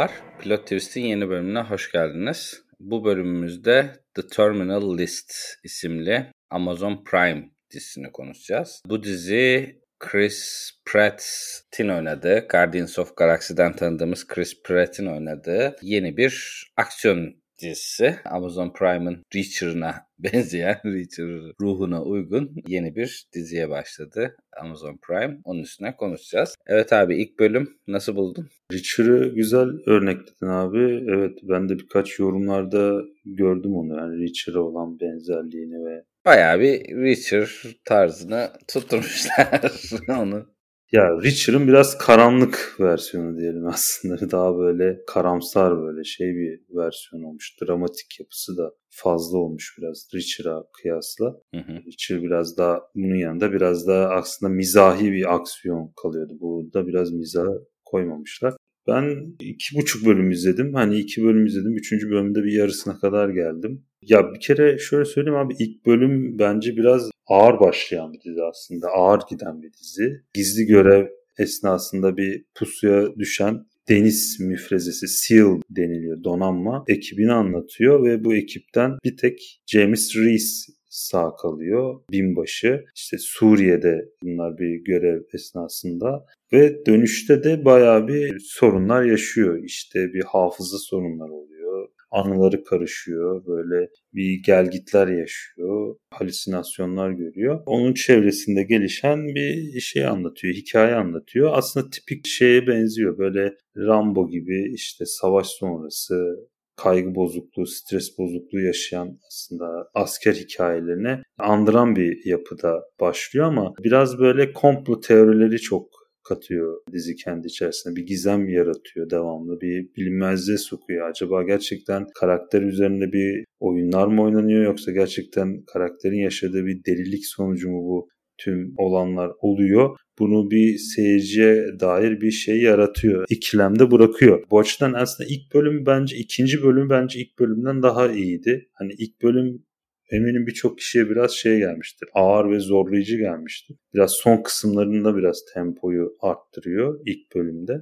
Merhabalar, Pilot Twist'in yeni bölümüne hoş geldiniz. Bu bölümümüzde The Terminal List isimli Amazon Prime dizisini konuşacağız. Bu dizi Chris Pratt'in oynadığı, Guardians of Galaxy'den tanıdığımız Chris Pratt'in oynadığı yeni bir aksiyon dizisi. Amazon Prime'ın Reacher'ına benzeyen, Reacher ruhuna uygun yeni bir diziye başladı Amazon Prime. Onun üstüne konuşacağız. Evet abi ilk bölüm nasıl buldun? Reacher'ı güzel örnekledin abi. Evet ben de birkaç yorumlarda gördüm onu. Yani Reacher'a olan benzerliğini ve Bayağı bir Reacher tarzını tutturmuşlar onu. Ya Reacher'ın biraz karanlık versiyonu diyelim aslında. Daha böyle karamsar böyle şey bir versiyon olmuş. Dramatik yapısı da fazla olmuş biraz Reacher'a kıyasla. Hı hı. Reacher biraz daha bunun yanında biraz daha aslında mizahi bir aksiyon kalıyordu. Bu da biraz mizah koymamışlar. Ben iki buçuk bölüm izledim. Hani iki bölüm izledim. Üçüncü bölümde bir yarısına kadar geldim. Ya bir kere şöyle söyleyeyim abi ilk bölüm bence biraz ağır başlayan bir dizi aslında. Ağır giden bir dizi. Gizli görev esnasında bir pusuya düşen deniz müfrezesi SEAL deniliyor donanma ekibini anlatıyor ve bu ekipten bir tek James Reese sağ kalıyor binbaşı. İşte Suriye'de bunlar bir görev esnasında ve dönüşte de bayağı bir sorunlar yaşıyor. İşte bir hafıza sorunlar oluyor. Anıları karışıyor. Böyle bir gelgitler yaşıyor. Halüsinasyonlar görüyor. Onun çevresinde gelişen bir şey anlatıyor. Hikaye anlatıyor. Aslında tipik şeye benziyor. Böyle Rambo gibi işte savaş sonrası kaygı bozukluğu, stres bozukluğu yaşayan aslında asker hikayelerine andıran bir yapıda başlıyor ama biraz böyle komplo teorileri çok katıyor dizi kendi içerisinde. Bir gizem yaratıyor devamlı. Bir bilinmezliğe sokuyor. Acaba gerçekten karakter üzerinde bir oyunlar mı oynanıyor yoksa gerçekten karakterin yaşadığı bir delilik sonucu mu bu tüm olanlar oluyor. Bunu bir seyirciye dair bir şey yaratıyor. İkilemde bırakıyor. Bu açıdan aslında ilk bölüm bence ikinci bölüm bence ilk bölümden daha iyiydi. Hani ilk bölüm eminim birçok kişiye biraz şey gelmiştir. Ağır ve zorlayıcı gelmiştir. Biraz son kısımlarında biraz tempoyu arttırıyor ilk bölümde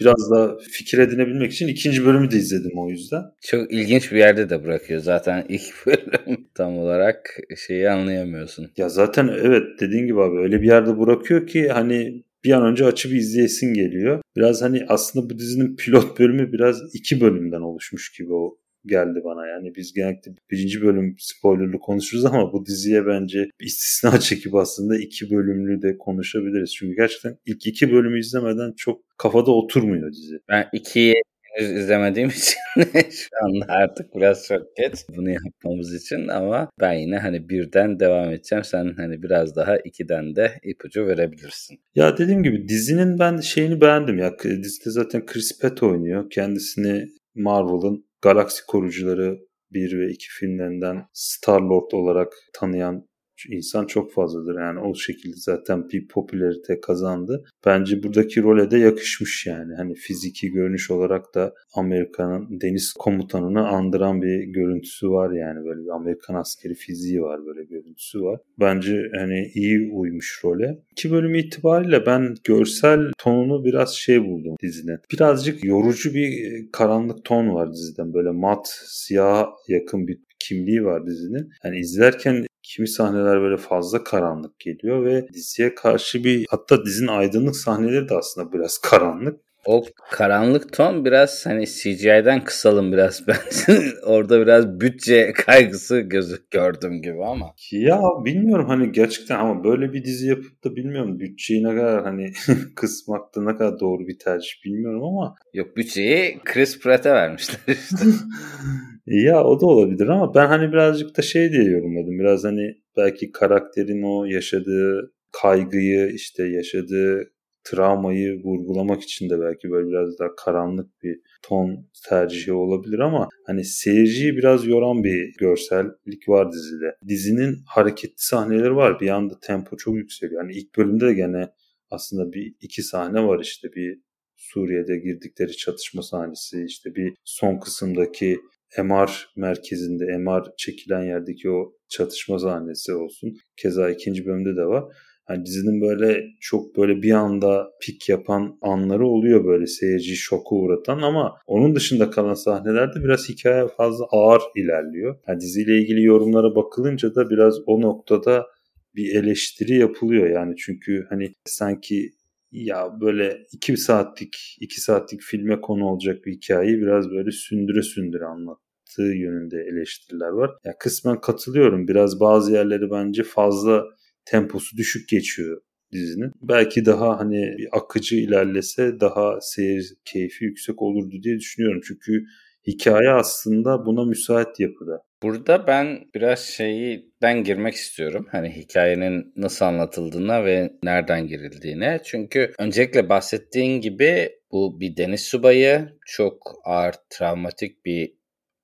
biraz da fikir edinebilmek için ikinci bölümü de izledim o yüzden. Çok ilginç bir yerde de bırakıyor zaten ilk bölüm tam olarak şeyi anlayamıyorsun. Ya zaten evet dediğin gibi abi öyle bir yerde bırakıyor ki hani bir an önce açıp izleyesin geliyor. Biraz hani aslında bu dizinin pilot bölümü biraz iki bölümden oluşmuş gibi o geldi bana. Yani biz genellikle birinci bölüm spoilerlı konuşuruz ama bu diziye bence istisna çekip aslında iki bölümlü de konuşabiliriz. Çünkü gerçekten ilk iki bölümü izlemeden çok kafada oturmuyor dizi. Ben ikiyi henüz izlemediğim için şu anda artık biraz çok geç bunu yapmamız için ama ben yine hani birden devam edeceğim. Sen hani biraz daha ikiden de ipucu verebilirsin. Ya dediğim gibi dizinin ben şeyini beğendim ya. Dizide zaten Chris Pratt oynuyor. Kendisini Marvel'ın Galaksi Korucuları 1 ve 2 filmlerinden Star-Lord olarak tanıyan insan çok fazladır. Yani o şekilde zaten bir popülerite kazandı. Bence buradaki role de yakışmış yani. Hani fiziki görünüş olarak da Amerika'nın deniz komutanını andıran bir görüntüsü var yani. Böyle bir Amerikan askeri fiziği var böyle görüntüsü var. Bence hani iyi uymuş role. İki bölüm itibariyle ben görsel tonunu biraz şey buldum dizinin. Birazcık yorucu bir karanlık ton var diziden. Böyle mat, siyah yakın bir kimliği var dizinin. Yani izlerken kimi sahneler böyle fazla karanlık geliyor ve diziye karşı bir hatta dizinin aydınlık sahneleri de aslında biraz karanlık. O karanlık ton biraz hani CGI'den kısalım biraz ben. Orada biraz bütçe kaygısı gözü gördüm gibi ama. Ya bilmiyorum hani gerçekten ama böyle bir dizi yapıp da bilmiyorum bütçeyi ne kadar hani kısmakta ne kadar doğru bir tercih bilmiyorum ama. Yok bütçeyi Chris Pratt'e vermişler işte. ya o da olabilir ama ben hani birazcık da şey diye yorumladım. Biraz hani belki karakterin o yaşadığı kaygıyı işte yaşadığı travmayı vurgulamak için de belki böyle biraz daha karanlık bir ton tercihi olabilir ama hani seyirciyi biraz yoran bir görsellik var dizide. Dizinin hareketli sahneleri var. Bir anda tempo çok yükseliyor. Yani ilk bölümde de gene aslında bir iki sahne var işte bir Suriye'de girdikleri çatışma sahnesi işte bir son kısımdaki MR merkezinde MR çekilen yerdeki o çatışma sahnesi olsun. Keza ikinci bölümde de var. Yani dizinin böyle çok böyle bir anda pik yapan anları oluyor böyle seyirciyi şoku uğratan ama onun dışında kalan sahnelerde biraz hikaye fazla ağır ilerliyor. Yani diziyle ilgili yorumlara bakılınca da biraz o noktada bir eleştiri yapılıyor yani çünkü hani sanki ya böyle iki saatlik iki saatlik filme konu olacak bir hikayeyi biraz böyle sündüre sündüre anlattığı yönünde eleştiriler var. Ya kısmen katılıyorum. Biraz bazı yerleri bence fazla temposu düşük geçiyor dizinin. Belki daha hani akıcı ilerlese daha seyir keyfi yüksek olurdu diye düşünüyorum. Çünkü hikaye aslında buna müsait yapıda. Burada ben biraz şeyden girmek istiyorum. Hani hikayenin nasıl anlatıldığına ve nereden girildiğine. Çünkü öncelikle bahsettiğin gibi bu bir deniz subayı çok ağır travmatik bir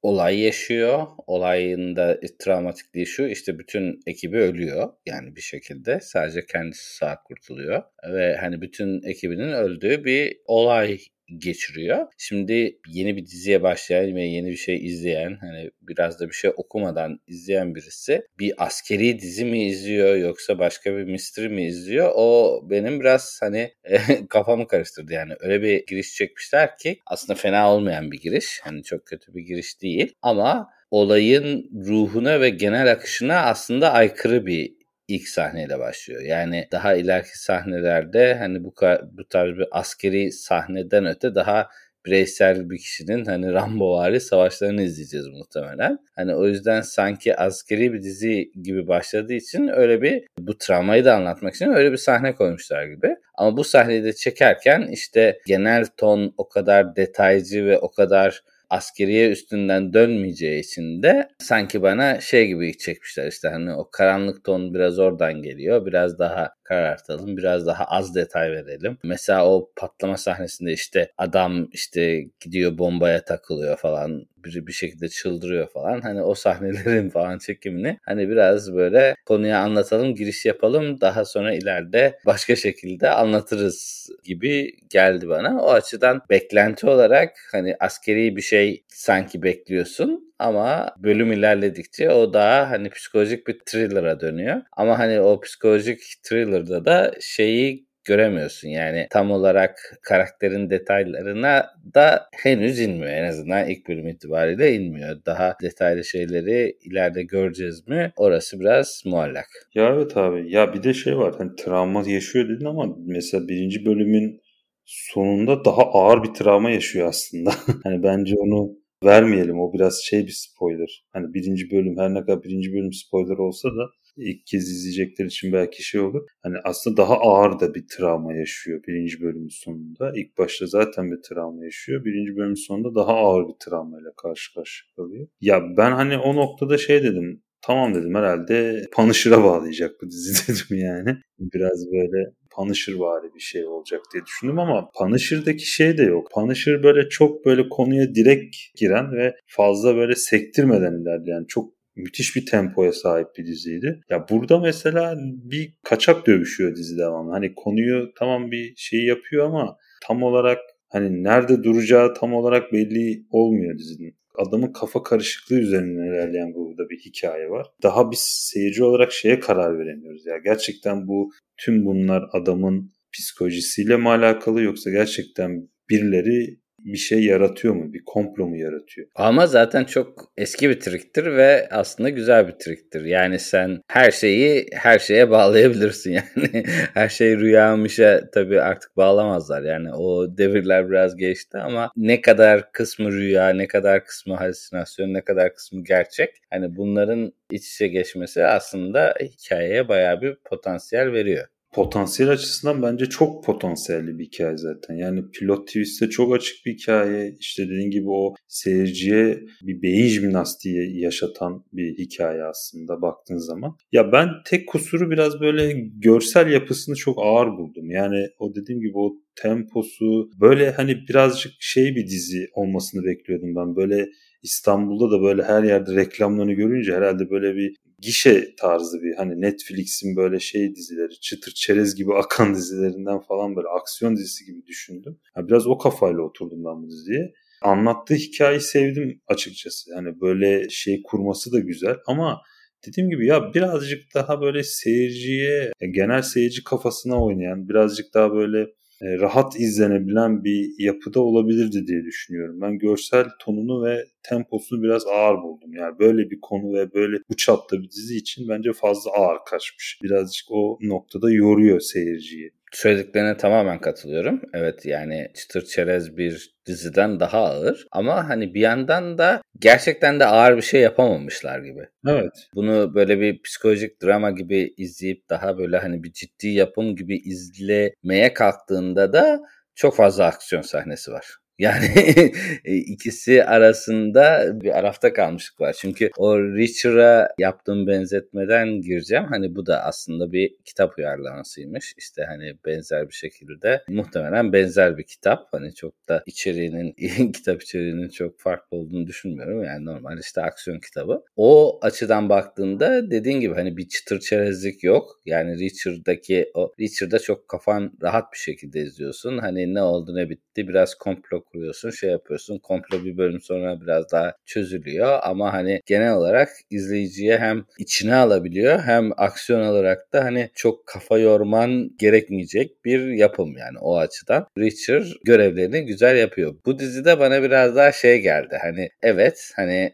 olay yaşıyor. Olayın da travmatikliği şu işte bütün ekibi ölüyor yani bir şekilde. Sadece kendisi sağ kurtuluyor. Ve hani bütün ekibinin öldüğü bir olay geçiriyor. Şimdi yeni bir diziye başlayan ve yeni bir şey izleyen hani biraz da bir şey okumadan izleyen birisi bir askeri dizi mi izliyor yoksa başka bir mystery mi izliyor? O benim biraz hani kafamı karıştırdı yani. Öyle bir giriş çekmişler ki aslında fena olmayan bir giriş. Hani çok kötü bir giriş değil ama olayın ruhuna ve genel akışına aslında aykırı bir ilk sahneyle başlıyor. Yani daha ileriki sahnelerde hani bu bu tarz bir askeri sahneden öte daha bireysel bir kişinin hani Rambovari savaşlarını izleyeceğiz muhtemelen. Hani o yüzden sanki askeri bir dizi gibi başladığı için öyle bir bu travmayı da anlatmak için öyle bir sahne koymuşlar gibi. Ama bu sahneyi de çekerken işte genel ton o kadar detaycı ve o kadar askeriye üstünden dönmeyeceği için de sanki bana şey gibi çekmişler işte hani o karanlık ton biraz oradan geliyor. Biraz daha karartalım. Biraz daha az detay verelim. Mesela o patlama sahnesinde işte adam işte gidiyor bombaya takılıyor falan. Bir, bir şekilde çıldırıyor falan. Hani o sahnelerin falan çekimini hani biraz böyle konuya anlatalım, giriş yapalım. Daha sonra ileride başka şekilde anlatırız gibi geldi bana. O açıdan beklenti olarak hani askeri bir şey sanki bekliyorsun ama bölüm ilerledikçe o daha hani psikolojik bir thriller'a dönüyor. Ama hani o psikolojik thriller'da da şeyi göremiyorsun. Yani tam olarak karakterin detaylarına da henüz inmiyor. En azından ilk bölüm itibariyle inmiyor. Daha detaylı şeyleri ileride göreceğiz mi? Orası biraz muallak. Ya evet abi. Ya bir de şey var. Hani travma yaşıyor dedin ama mesela birinci bölümün sonunda daha ağır bir travma yaşıyor aslında. hani bence onu vermeyelim. O biraz şey bir spoiler. Hani birinci bölüm her ne kadar birinci bölüm spoiler olsa da ilk kez izleyecekler için belki şey olur. Hani aslında daha ağır da bir travma yaşıyor birinci bölümün sonunda. İlk başta zaten bir travma yaşıyor. Birinci bölümün sonunda daha ağır bir travmayla karşı karşıya kalıyor. Ya ben hani o noktada şey dedim. Tamam dedim herhalde Punisher'a bağlayacak bu dizi dedim yani. Biraz böyle Punisher vari bir şey olacak diye düşündüm ama Punisher'daki şey de yok. Punisher böyle çok böyle konuya direkt giren ve fazla böyle sektirmeden ilerleyen çok müthiş bir tempoya sahip bir diziydi. Ya burada mesela bir kaçak dövüşüyor dizi devamlı. Hani konuyu tamam bir şey yapıyor ama tam olarak hani nerede duracağı tam olarak belli olmuyor dizinin adamın kafa karışıklığı üzerinden ilerleyen burada bir hikaye var. Daha biz seyirci olarak şeye karar veremiyoruz. Ya gerçekten bu tüm bunlar adamın psikolojisiyle mi alakalı yoksa gerçekten birileri bir şey yaratıyor mu? Bir komplo mu yaratıyor? Ama zaten çok eski bir triktir ve aslında güzel bir triktir. Yani sen her şeyi her şeye bağlayabilirsin yani. her şey rüyamışa tabii artık bağlamazlar. Yani o devirler biraz geçti ama ne kadar kısmı rüya, ne kadar kısmı halüsinasyon, ne kadar kısmı gerçek. Hani bunların iç içe geçmesi aslında hikayeye bayağı bir potansiyel veriyor potansiyel açısından bence çok potansiyelli bir hikaye zaten. Yani pilot twist'e çok açık bir hikaye. İşte dediğin gibi o seyirciye bir beyin jimnastiği yaşatan bir hikaye aslında baktığın zaman. Ya ben tek kusuru biraz böyle görsel yapısını çok ağır buldum. Yani o dediğim gibi o temposu böyle hani birazcık şey bir dizi olmasını bekliyordum ben. Böyle İstanbul'da da böyle her yerde reklamlarını görünce herhalde böyle bir gişe tarzı bir hani Netflix'in böyle şey dizileri çıtır çerez gibi akan dizilerinden falan böyle aksiyon dizisi gibi düşündüm. Yani biraz o kafayla oturdum ben bu diziye. Anlattığı hikayeyi sevdim açıkçası. Yani böyle şey kurması da güzel ama dediğim gibi ya birazcık daha böyle seyirciye, genel seyirci kafasına oynayan, birazcık daha böyle e, rahat izlenebilen bir yapıda olabilirdi diye düşünüyorum. Ben görsel tonunu ve temposunu biraz ağır buldum. Yani böyle bir konu ve böyle bu çapta bir dizi için bence fazla ağır kaçmış. Birazcık o noktada yoruyor seyirciyi. Söylediklerine tamamen katılıyorum. Evet yani çıtır çerez bir diziden daha ağır. Ama hani bir yandan da gerçekten de ağır bir şey yapamamışlar gibi. Evet. Bunu böyle bir psikolojik drama gibi izleyip daha böyle hani bir ciddi yapım gibi izlemeye kalktığında da çok fazla aksiyon sahnesi var. Yani e, ikisi arasında bir arafta kalmışlık var. Çünkü o Richard'a yaptığım benzetmeden gireceğim. Hani bu da aslında bir kitap uyarlamasıymış. İşte hani benzer bir şekilde muhtemelen benzer bir kitap. Hani çok da içeriğinin kitap içeriğinin çok farklı olduğunu düşünmüyorum. Yani normal işte aksiyon kitabı. O açıdan baktığında dediğin gibi hani bir çıtır çerezlik yok. Yani Richard'daki o Richard'da çok kafan rahat bir şekilde izliyorsun. Hani ne oldu ne bitti biraz komplo kuruyorsun, şey yapıyorsun. Komplo bir bölüm sonra biraz daha çözülüyor ama hani genel olarak izleyiciye hem içine alabiliyor hem aksiyon olarak da hani çok kafa yorman gerekmeyecek bir yapım yani o açıdan. Richard görevlerini güzel yapıyor. Bu dizide bana biraz daha şey geldi. Hani evet hani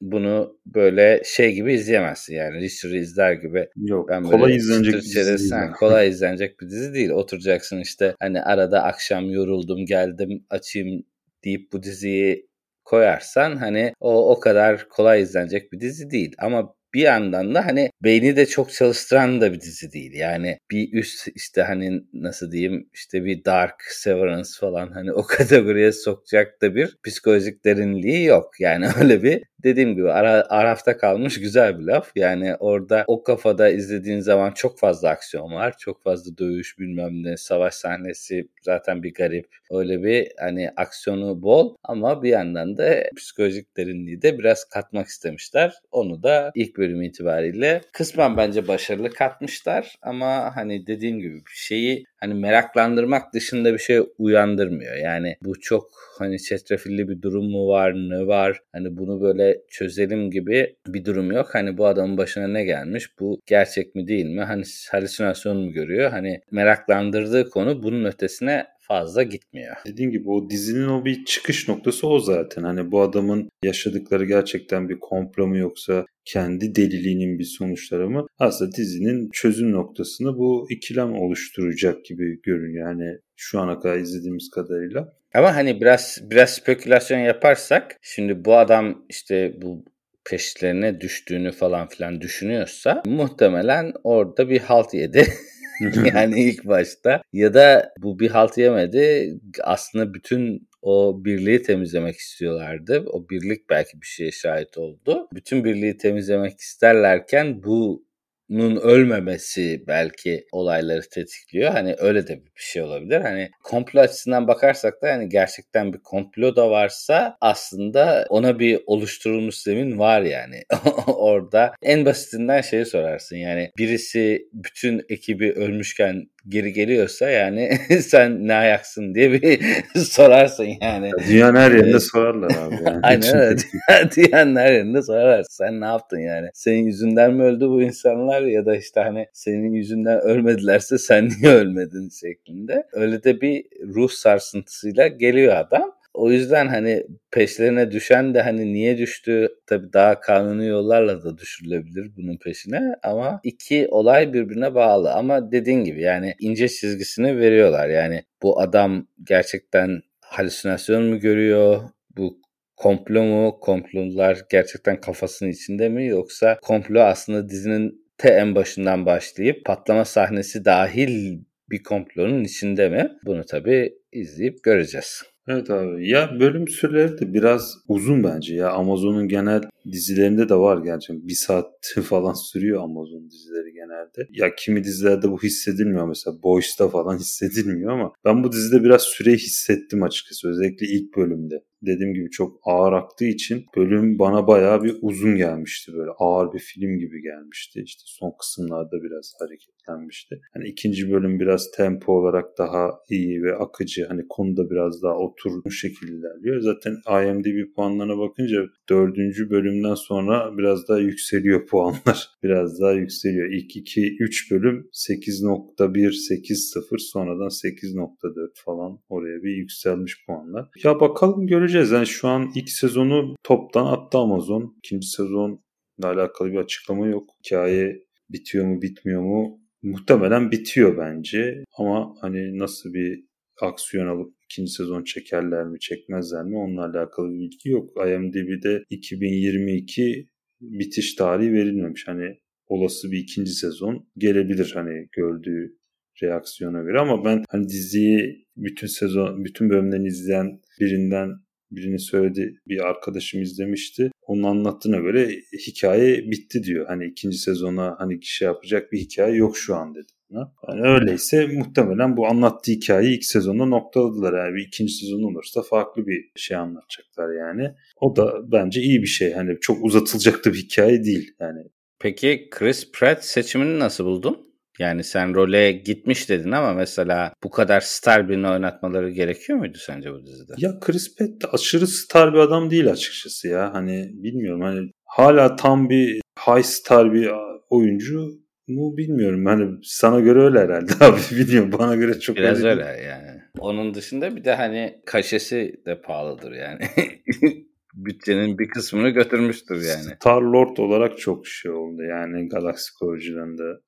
bunu böyle şey gibi izleyemezsin yani Richard'ı izler gibi. Yok ben kolay izlenecek bir dizi değil. kolay izlenecek bir dizi değil. Oturacaksın işte hani arada akşam yoruldum geldim açayım deyip bu diziyi koyarsan hani o o kadar kolay izlenecek bir dizi değil. Ama bir yandan da hani beyni de çok çalıştıran da bir dizi değil. Yani bir üst işte hani nasıl diyeyim işte bir Dark Severance falan hani o kategoriye sokacak da bir psikolojik derinliği yok. Yani öyle bir dediğim gibi ara, arafta kalmış güzel bir laf. Yani orada o kafada izlediğin zaman çok fazla aksiyon var. Çok fazla dövüş bilmem ne savaş sahnesi zaten bir garip. Öyle bir hani aksiyonu bol ama bir yandan da psikolojik derinliği de biraz katmak istemişler. Onu da ilk bölüm itibariyle kısmen bence başarılı katmışlar ama hani dediğim gibi bir şeyi hani meraklandırmak dışında bir şey uyandırmıyor. Yani bu çok hani çetrefilli bir durum mu var ne var hani bunu böyle çözelim gibi bir durum yok. Hani bu adamın başına ne gelmiş bu gerçek mi değil mi hani halüsinasyon mu görüyor hani meraklandırdığı konu bunun ötesine fazla gitmiyor. Dediğim gibi o dizinin o bir çıkış noktası o zaten. Hani bu adamın yaşadıkları gerçekten bir komplo mu yoksa kendi deliliğinin bir sonuçları mı? Aslında dizinin çözüm noktasını bu ikilem oluşturacak gibi görünüyor. Yani şu ana kadar izlediğimiz kadarıyla. Ama hani biraz biraz spekülasyon yaparsak şimdi bu adam işte bu peşlerine düştüğünü falan filan düşünüyorsa muhtemelen orada bir halt yedi. yani ilk başta ya da bu bir halt yemedi aslında bütün o birliği temizlemek istiyorlardı. O birlik belki bir şeye şahit oldu. Bütün birliği temizlemek isterlerken bu nun ölmemesi belki olayları tetikliyor. Hani öyle de bir şey olabilir. Hani komplo açısından bakarsak da yani gerçekten bir komplo da varsa aslında ona bir oluşturulmuş zemin var yani. Orada en basitinden şeyi sorarsın yani birisi bütün ekibi ölmüşken geri geliyorsa yani sen ne ayaksın diye bir sorarsın yani. Dünyanın her yerinde sorarlar abi. Yani. Aynen öyle. Dünyanın her yerinde sorarlar. Sen ne yaptın yani? Senin yüzünden mi öldü bu insanlar ya da işte hani senin yüzünden ölmedilerse sen niye ölmedin şeklinde. Öyle de bir ruh sarsıntısıyla geliyor adam. O yüzden hani peşlerine düşen de hani niye düştü? Tabii daha kanuni yollarla da düşürülebilir bunun peşine ama iki olay birbirine bağlı. Ama dediğin gibi yani ince çizgisini veriyorlar. Yani bu adam gerçekten halüsinasyon mu görüyor? Bu komplo mu? Komplolar gerçekten kafasının içinde mi? Yoksa komplo aslında dizinin te en başından başlayıp patlama sahnesi dahil bir komplonun içinde mi? Bunu tabii izleyip göreceğiz. Evet abi. Ya bölüm süreleri de biraz uzun bence ya. Amazon'un genel dizilerinde de var gerçekten. Bir saat falan sürüyor Amazon dizileri genelde. Ya kimi dizilerde bu hissedilmiyor mesela. Boys'ta falan hissedilmiyor ama ben bu dizide biraz süre hissettim açıkçası. Özellikle ilk bölümde dediğim gibi çok ağır aktığı için bölüm bana bayağı bir uzun gelmişti böyle ağır bir film gibi gelmişti. İşte son kısımlarda biraz hareketlenmişti. Hani ikinci bölüm biraz tempo olarak daha iyi ve akıcı. Hani konuda biraz daha oturmuş şekilde ilerliyor. Zaten IMDb puanlarına bakınca dördüncü bölümden sonra biraz daha yükseliyor puanlar. Biraz daha yükseliyor. İlk 2-3 bölüm 8.1, 8.0 sonradan 8.4 falan oraya bir yükselmiş puanlar. Ya bakalım göreceğiz. Yani şu an ilk sezonu toptan attı Amazon. İkinci sezon alakalı bir açıklama yok. Hikaye bitiyor mu bitmiyor mu? Muhtemelen bitiyor bence. Ama hani nasıl bir aksiyon alıp ikinci sezon çekerler mi çekmezler mi onunla alakalı bir bilgi yok. IMDb'de 2022 bitiş tarihi verilmemiş. Hani olası bir ikinci sezon gelebilir hani gördüğü reaksiyona göre ama ben hani diziyi bütün sezon bütün bölümlerini izleyen birinden birini söyledi bir arkadaşım izlemişti. Onun anlattığına göre hikaye bitti diyor. Hani ikinci sezona hani şey yapacak bir hikaye yok şu an dedi. Yani öyleyse muhtemelen bu anlattığı hikayeyi ilk sezonda noktaladılar. Yani bir ikinci sezon olursa farklı bir şey anlatacaklar yani. O da bence iyi bir şey. Hani çok uzatılacak da bir hikaye değil yani. Peki Chris Pratt seçimini nasıl buldun? Yani sen role gitmiş dedin ama mesela bu kadar star birini oynatmaları gerekiyor muydu sence bu dizide? Ya Chris Pratt de aşırı star bir adam değil açıkçası ya. Hani bilmiyorum hani hala tam bir high star bir oyuncu mu bilmiyorum. Hani sana göre öyle herhalde abi. Bilmiyorum bana göre çok Biraz öyle, öyle yani. Onun dışında bir de hani kaşesi de pahalıdır yani. bütçenin bir kısmını götürmüştür yani. Star Lord olarak çok şey oldu. Yani Galaxy Corps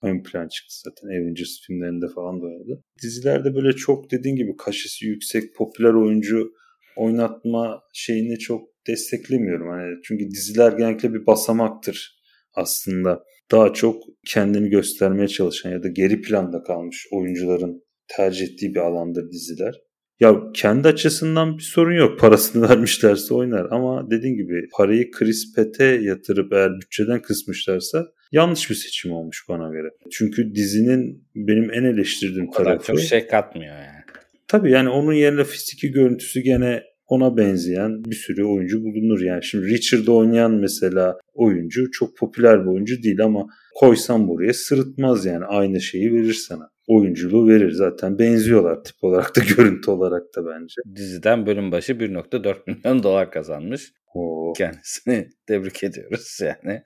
ön plan çıktı zaten. Avengers filmlerinde falan da oynadı. Dizilerde böyle çok dediğin gibi kaşesi yüksek, popüler oyuncu oynatma şeyini çok desteklemiyorum. Hani çünkü diziler genellikle bir basamaktır aslında. Daha çok kendini göstermeye çalışan ya da geri planda kalmış oyuncuların tercih ettiği bir alandır diziler. Ya kendi açısından bir sorun yok. Parasını vermişlerse oynar. Ama dediğin gibi parayı Chris Pratt'e yatırıp eğer bütçeden kısmışlarsa yanlış bir seçim olmuş bana göre. Çünkü dizinin benim en eleştirdiğim o tarafı... çok şey katmıyor yani. Tabii yani onun yerine fiziki görüntüsü gene ona benzeyen bir sürü oyuncu bulunur. Yani şimdi Richard'da oynayan mesela oyuncu çok popüler bir oyuncu değil ama koysan buraya sırıtmaz yani aynı şeyi verir sana oyunculuğu verir. Zaten benziyorlar tip olarak da görüntü olarak da bence. Diziden bölüm başı 1.4 milyon dolar kazanmış. Oo. Kendisini tebrik ediyoruz yani.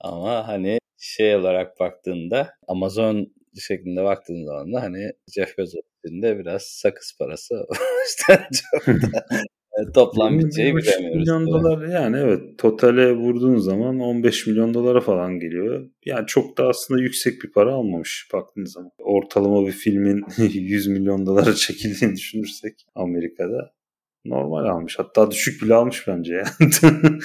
Ama hani şey olarak baktığında Amazon şeklinde baktığın zaman da hani Jeff Bezos'un de biraz sakız parası o yüzden çok da toplam bütçeyi bilemiyoruz. milyon dolar yani evet totale vurduğun zaman 15 milyon dolara falan geliyor. Yani çok da aslında yüksek bir para almamış baktığın zaman. Ortalama bir filmin 100 milyon dolara çekildiğini düşünürsek Amerika'da normal almış. Hatta düşük bile almış bence yani.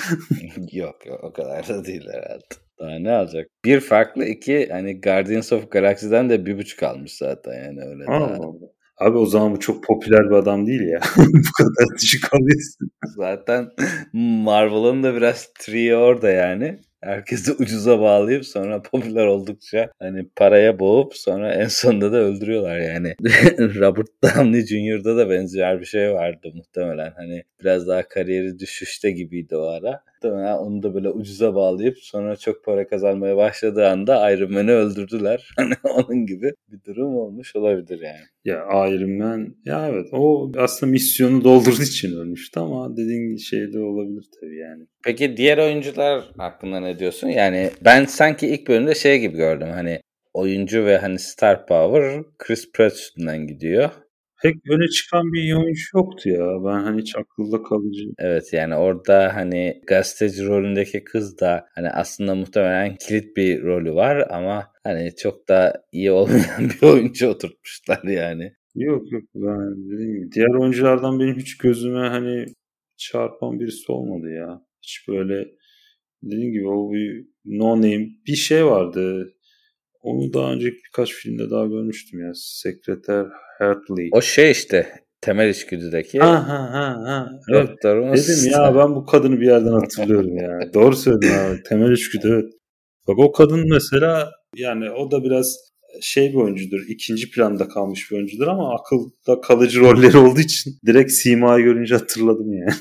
yok yok o kadar da değil herhalde. Daha ne alacak? Bir farklı iki hani Guardians of Galaxy'den de bir buçuk almış zaten yani öyle. Allah daha. Allah. Abi o zaman bu çok popüler bir adam değil ya. bu kadar düşük alıyorsun. Zaten Marvel'ın da biraz trio orada yani. Herkesi ucuza bağlayıp sonra popüler oldukça hani paraya boğup sonra en sonunda da öldürüyorlar yani. Robert Downey Jr.'da da benzer bir şey vardı muhtemelen. Hani biraz daha kariyeri düşüşte gibiydi o ara. Muhtemelen onu da böyle ucuza bağlayıp sonra çok para kazanmaya başladığı anda Iron Man'i öldürdüler. Hani onun gibi bir durum olmuş olabilir yani. Ya Iron Man ya evet o aslında misyonu doldurduğu için ölmüştü ama dediğin şey de olabilir tabii yani. Peki diğer oyuncular hakkında ne diyorsun? Yani ben sanki ilk bölümde şey gibi gördüm hani oyuncu ve hani star power Chris Pratt üstünden gidiyor pek öne çıkan bir oyuncu yoktu ya. Ben hani hiç aklımda kalıcı. Evet yani orada hani gazeteci rolündeki kız da hani aslında muhtemelen kilit bir rolü var ama hani çok da iyi olmayan bir oyuncu oturtmuşlar yani. Yok yok ben dediğim gibi diğer oyunculardan benim hiç gözüme hani çarpan birisi olmadı ya. Hiç böyle dediğim gibi o bir no name bir şey vardı. Onu daha önce birkaç filmde daha görmüştüm ya. Sekreter Hartley. O şey işte temel içgüdüdeki. Ha ha ha. ha. Evet. Dedim ya ben bu kadını bir yerden hatırlıyorum ya. Doğru söyledin abi. Temel içgüdü evet. Bak o kadın mesela yani o da biraz şey bir oyuncudur. ikinci planda kalmış bir oyuncudur ama akılda kalıcı rolleri olduğu için direkt simayı görünce hatırladım yani.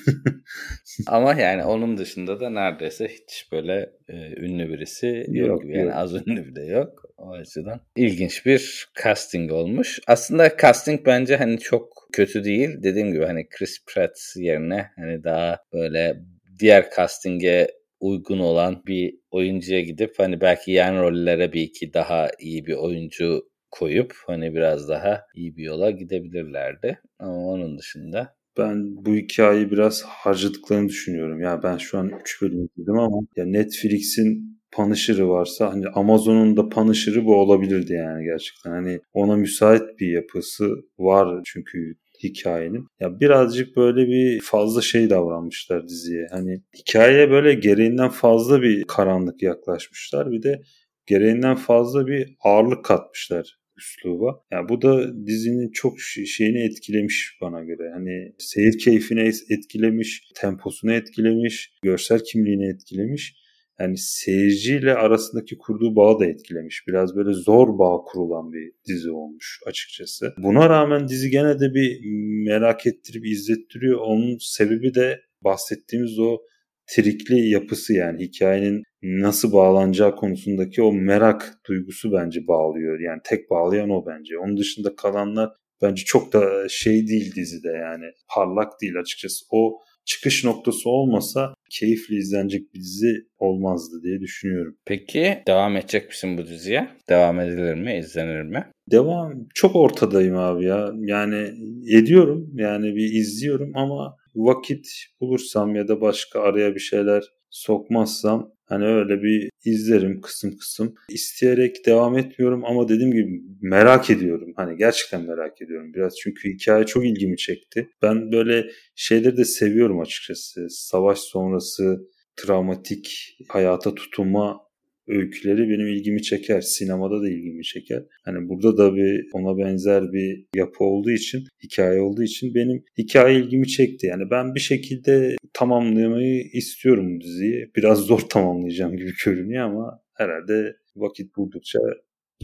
ama yani onun dışında da neredeyse hiç böyle e, ünlü birisi yok. yok yani yok. az ünlü bile yok. O açıdan ilginç bir casting olmuş. Aslında casting bence hani çok kötü değil. Dediğim gibi hani Chris Pratt yerine hani daha böyle diğer casting'e uygun olan bir oyuncuya gidip hani belki yan rollere bir iki daha iyi bir oyuncu koyup hani biraz daha iyi bir yola gidebilirlerdi. Ama onun dışında ben bu hikayeyi biraz harcadıklarını düşünüyorum. Ya ben şu an 3 bölüm izledim ama ya Netflix'in Punisher'ı varsa hani Amazon'un da Punisher'ı bu olabilirdi yani gerçekten. Hani ona müsait bir yapısı var çünkü hikayenin. Ya birazcık böyle bir fazla şey davranmışlar diziye. Hani hikayeye böyle gereğinden fazla bir karanlık yaklaşmışlar. Bir de gereğinden fazla bir ağırlık katmışlar üsluba. Yani bu da dizinin çok şeyini etkilemiş bana göre. Hani seyir keyfini etkilemiş, temposunu etkilemiş, görsel kimliğini etkilemiş yani seyirciyle arasındaki kurduğu bağı da etkilemiş. Biraz böyle zor bağ kurulan bir dizi olmuş açıkçası. Buna rağmen dizi gene de bir merak ettirip izlettiriyor. Onun sebebi de bahsettiğimiz o trikli yapısı yani hikayenin nasıl bağlanacağı konusundaki o merak duygusu bence bağlıyor. Yani tek bağlayan o bence. Onun dışında kalanlar bence çok da şey değil dizide yani parlak değil açıkçası. O çıkış noktası olmasa keyifli izlenecek bir dizi olmazdı diye düşünüyorum. Peki devam edecek misin bu diziye? Devam edilir mi, izlenir mi? Devam çok ortadayım abi ya. Yani ediyorum yani bir izliyorum ama vakit bulursam ya da başka araya bir şeyler sokmazsam Hani öyle bir izlerim kısım kısım. İsteyerek devam etmiyorum ama dediğim gibi merak ediyorum. Hani gerçekten merak ediyorum biraz. Çünkü hikaye çok ilgimi çekti. Ben böyle şeyleri de seviyorum açıkçası. Savaş sonrası travmatik hayata tutunma öyküleri benim ilgimi çeker. Sinemada da ilgimi çeker. Hani burada da bir ona benzer bir yapı olduğu için, hikaye olduğu için benim hikaye ilgimi çekti. Yani ben bir şekilde tamamlamayı istiyorum diziyi. Biraz zor tamamlayacağım gibi görünüyor ama herhalde vakit buldukça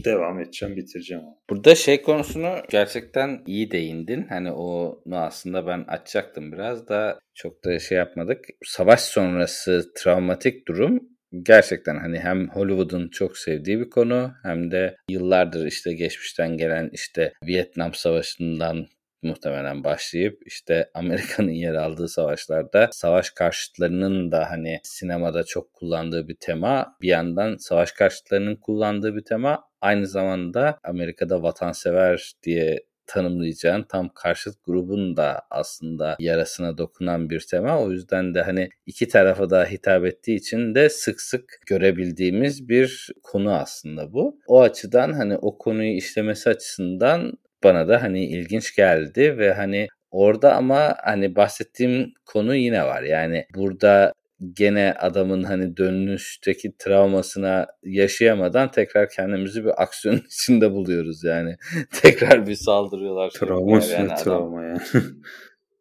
devam edeceğim, bitireceğim. Burada şey konusunu gerçekten iyi değindin. Hani onu aslında ben açacaktım biraz da çok da şey yapmadık. Savaş sonrası travmatik durum gerçekten hani hem Hollywood'un çok sevdiği bir konu hem de yıllardır işte geçmişten gelen işte Vietnam Savaşı'ndan muhtemelen başlayıp işte Amerika'nın yer aldığı savaşlarda savaş karşıtlarının da hani sinemada çok kullandığı bir tema bir yandan savaş karşıtlarının kullandığı bir tema aynı zamanda Amerika'da vatansever diye tanımlayacağın tam karşıt grubun da aslında yarasına dokunan bir tema. O yüzden de hani iki tarafa da hitap ettiği için de sık sık görebildiğimiz bir konu aslında bu. O açıdan hani o konuyu işlemesi açısından bana da hani ilginç geldi ve hani Orada ama hani bahsettiğim konu yine var. Yani burada gene adamın hani dönüşteki travmasına yaşayamadan tekrar kendimizi bir aksiyon içinde buluyoruz yani. tekrar bir saldırıyorlar. Travma üstüne yani travma yani.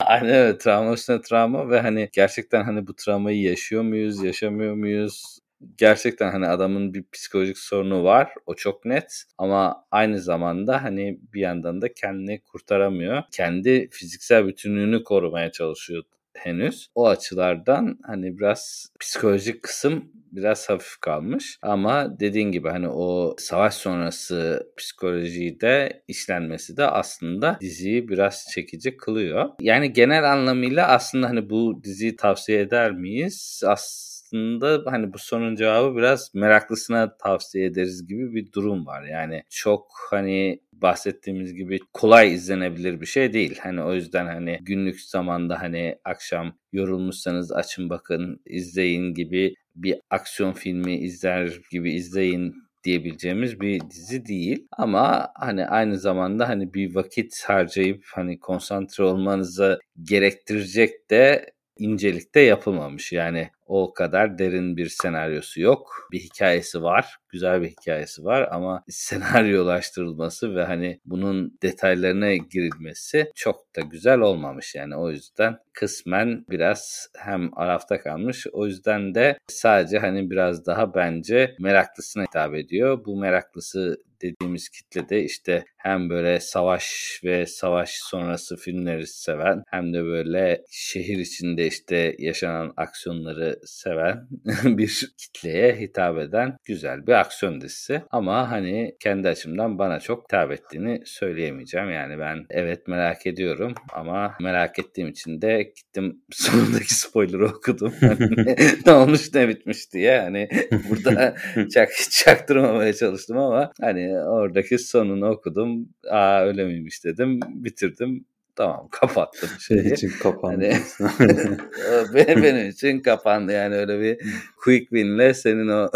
Aynen öyle travma üstüne travma ve hani gerçekten hani bu travmayı yaşıyor muyuz, yaşamıyor muyuz? Gerçekten hani adamın bir psikolojik sorunu var. O çok net. Ama aynı zamanda hani bir yandan da kendini kurtaramıyor. Kendi fiziksel bütünlüğünü korumaya çalışıyor henüz. O açılardan hani biraz psikolojik kısım biraz hafif kalmış. Ama dediğin gibi hani o savaş sonrası psikolojiyi de işlenmesi de aslında diziyi biraz çekici kılıyor. Yani genel anlamıyla aslında hani bu diziyi tavsiye eder miyiz? Aslında aslında hani bu sorunun cevabı biraz meraklısına tavsiye ederiz gibi bir durum var. Yani çok hani bahsettiğimiz gibi kolay izlenebilir bir şey değil. Hani o yüzden hani günlük zamanda hani akşam yorulmuşsanız açın bakın izleyin gibi bir aksiyon filmi izler gibi izleyin diyebileceğimiz bir dizi değil. Ama hani aynı zamanda hani bir vakit harcayıp hani konsantre olmanızı gerektirecek de incelikte yapılmamış. Yani o kadar derin bir senaryosu yok. Bir hikayesi var. Güzel bir hikayesi var ama senaryolaştırılması ve hani bunun detaylarına girilmesi çok da güzel olmamış. Yani o yüzden kısmen biraz hem arafta kalmış. O yüzden de sadece hani biraz daha bence meraklısına hitap ediyor. Bu meraklısı dediğimiz kitle de işte hem böyle savaş ve savaş sonrası filmleri seven hem de böyle şehir içinde işte yaşanan aksiyonları seven bir kitleye hitap eden güzel bir aksiyon dizisi. Ama hani kendi açımdan bana çok hitap ettiğini söyleyemeyeceğim. Yani ben evet merak ediyorum ama merak ettiğim için de gittim sonundaki spoiler'ı okudum. Hani ne olmuş ne bitmiş diye hani burada çak, çaktırmamaya çalıştım ama hani oradaki sonunu okudum. Aa öyle miymiş dedim. Bitirdim. Tamam kapattım şeyi. Şey için kapandı. Hani, benim için kapandı yani öyle bir quick win'le senin o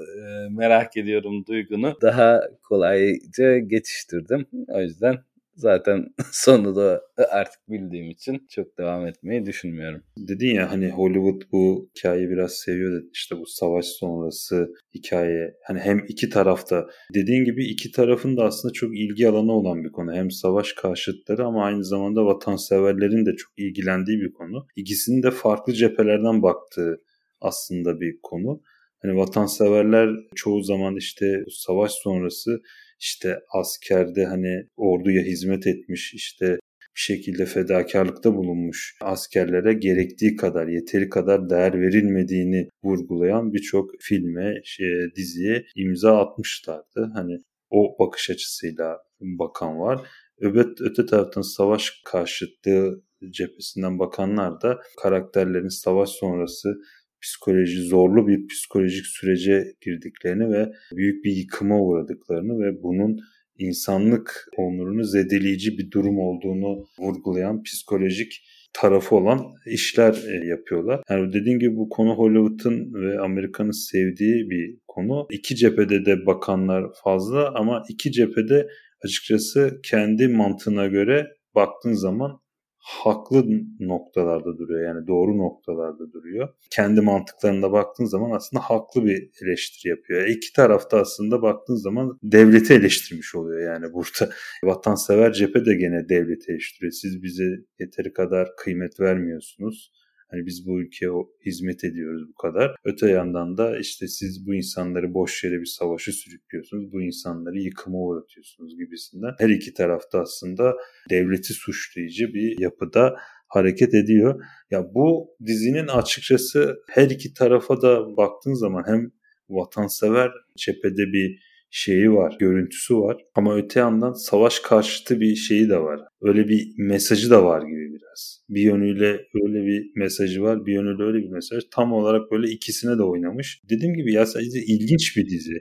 merak ediyorum duygunu daha kolayca geçiştirdim. O yüzden zaten sonu da artık bildiğim için çok devam etmeyi düşünmüyorum. Dedin ya hani Hollywood bu hikayeyi biraz seviyor dedi. İşte bu savaş sonrası hikaye. Hani hem iki tarafta dediğin gibi iki tarafın da aslında çok ilgi alanı olan bir konu. Hem savaş karşıtları ama aynı zamanda vatanseverlerin de çok ilgilendiği bir konu. İkisinin de farklı cephelerden baktığı aslında bir konu. Hani vatanseverler çoğu zaman işte savaş sonrası işte askerde hani orduya hizmet etmiş işte bir şekilde fedakarlıkta bulunmuş askerlere gerektiği kadar, yeteri kadar değer verilmediğini vurgulayan birçok filme, şey, diziye imza atmışlardı. Hani o bakış açısıyla bakan var. Öbet öte taraftan savaş karşıtlığı cephesinden bakanlar da karakterlerin savaş sonrası psikoloji zorlu bir psikolojik sürece girdiklerini ve büyük bir yıkıma uğradıklarını ve bunun insanlık onurunu zedeleyici bir durum olduğunu vurgulayan psikolojik tarafı olan işler e, yapıyorlar. Yani dediğim gibi bu konu Hollywood'un ve Amerika'nın sevdiği bir konu. İki cephede de bakanlar fazla ama iki cephede açıkçası kendi mantığına göre baktığın zaman haklı noktalarda duruyor. Yani doğru noktalarda duruyor. Kendi mantıklarında baktığın zaman aslında haklı bir eleştiri yapıyor. İki tarafta aslında baktığın zaman devleti eleştirmiş oluyor yani burada. Vatansever cephe de gene devleti eleştiriyor. Siz bize yeteri kadar kıymet vermiyorsunuz Hani biz bu ülkeye hizmet ediyoruz bu kadar. Öte yandan da işte siz bu insanları boş yere bir savaşı sürüklüyorsunuz. Bu insanları yıkıma uğratıyorsunuz gibisinden. Her iki tarafta aslında devleti suçlayıcı bir yapıda hareket ediyor. Ya bu dizinin açıkçası her iki tarafa da baktığın zaman hem vatansever cephede bir şeyi var, görüntüsü var. Ama öte yandan savaş karşıtı bir şeyi de var. Öyle bir mesajı da var gibi biraz. Bir yönüyle öyle bir mesajı var, bir yönüyle öyle bir mesaj. Tam olarak böyle ikisine de oynamış. Dediğim gibi ya sadece ilginç bir dizi.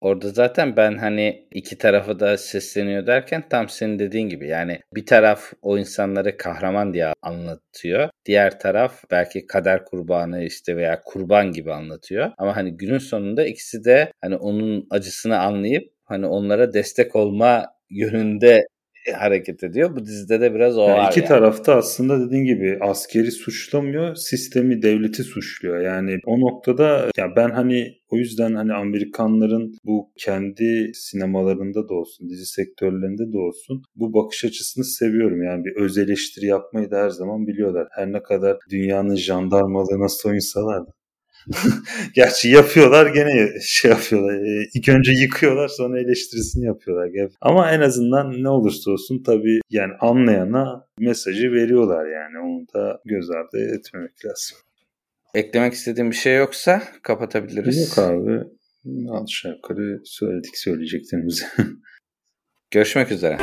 Orada zaten ben hani iki tarafa da sesleniyor derken tam senin dediğin gibi yani bir taraf o insanları kahraman diye anlatıyor. Diğer taraf belki kader kurbanı işte veya kurban gibi anlatıyor. Ama hani günün sonunda ikisi de hani onun acısını anlayıp hani onlara destek olma yönünde hareket ediyor. Bu dizide de biraz o yani var. İki yani. tarafta aslında dediğin gibi askeri suçlamıyor, sistemi, devleti suçluyor. Yani o noktada ya ben hani o yüzden hani Amerikanların bu kendi sinemalarında da olsun, dizi sektörlerinde de olsun bu bakış açısını seviyorum. Yani bir öz eleştiri yapmayı da her zaman biliyorlar. Her ne kadar dünyanın jandarmalığına soyunsalar da. Gerçi yapıyorlar gene şey yapıyorlar. E, ilk önce yıkıyorlar sonra eleştirisini yapıyorlar. Ama en azından ne olursa olsun tabii yani anlayana mesajı veriyorlar yani. Onu da göz ardı etmemek lazım. Eklemek istediğim bir şey yoksa kapatabiliriz. Yok abi. Aşağı yukarı söyledik söyleyeceklerimizi. Görüşmek üzere.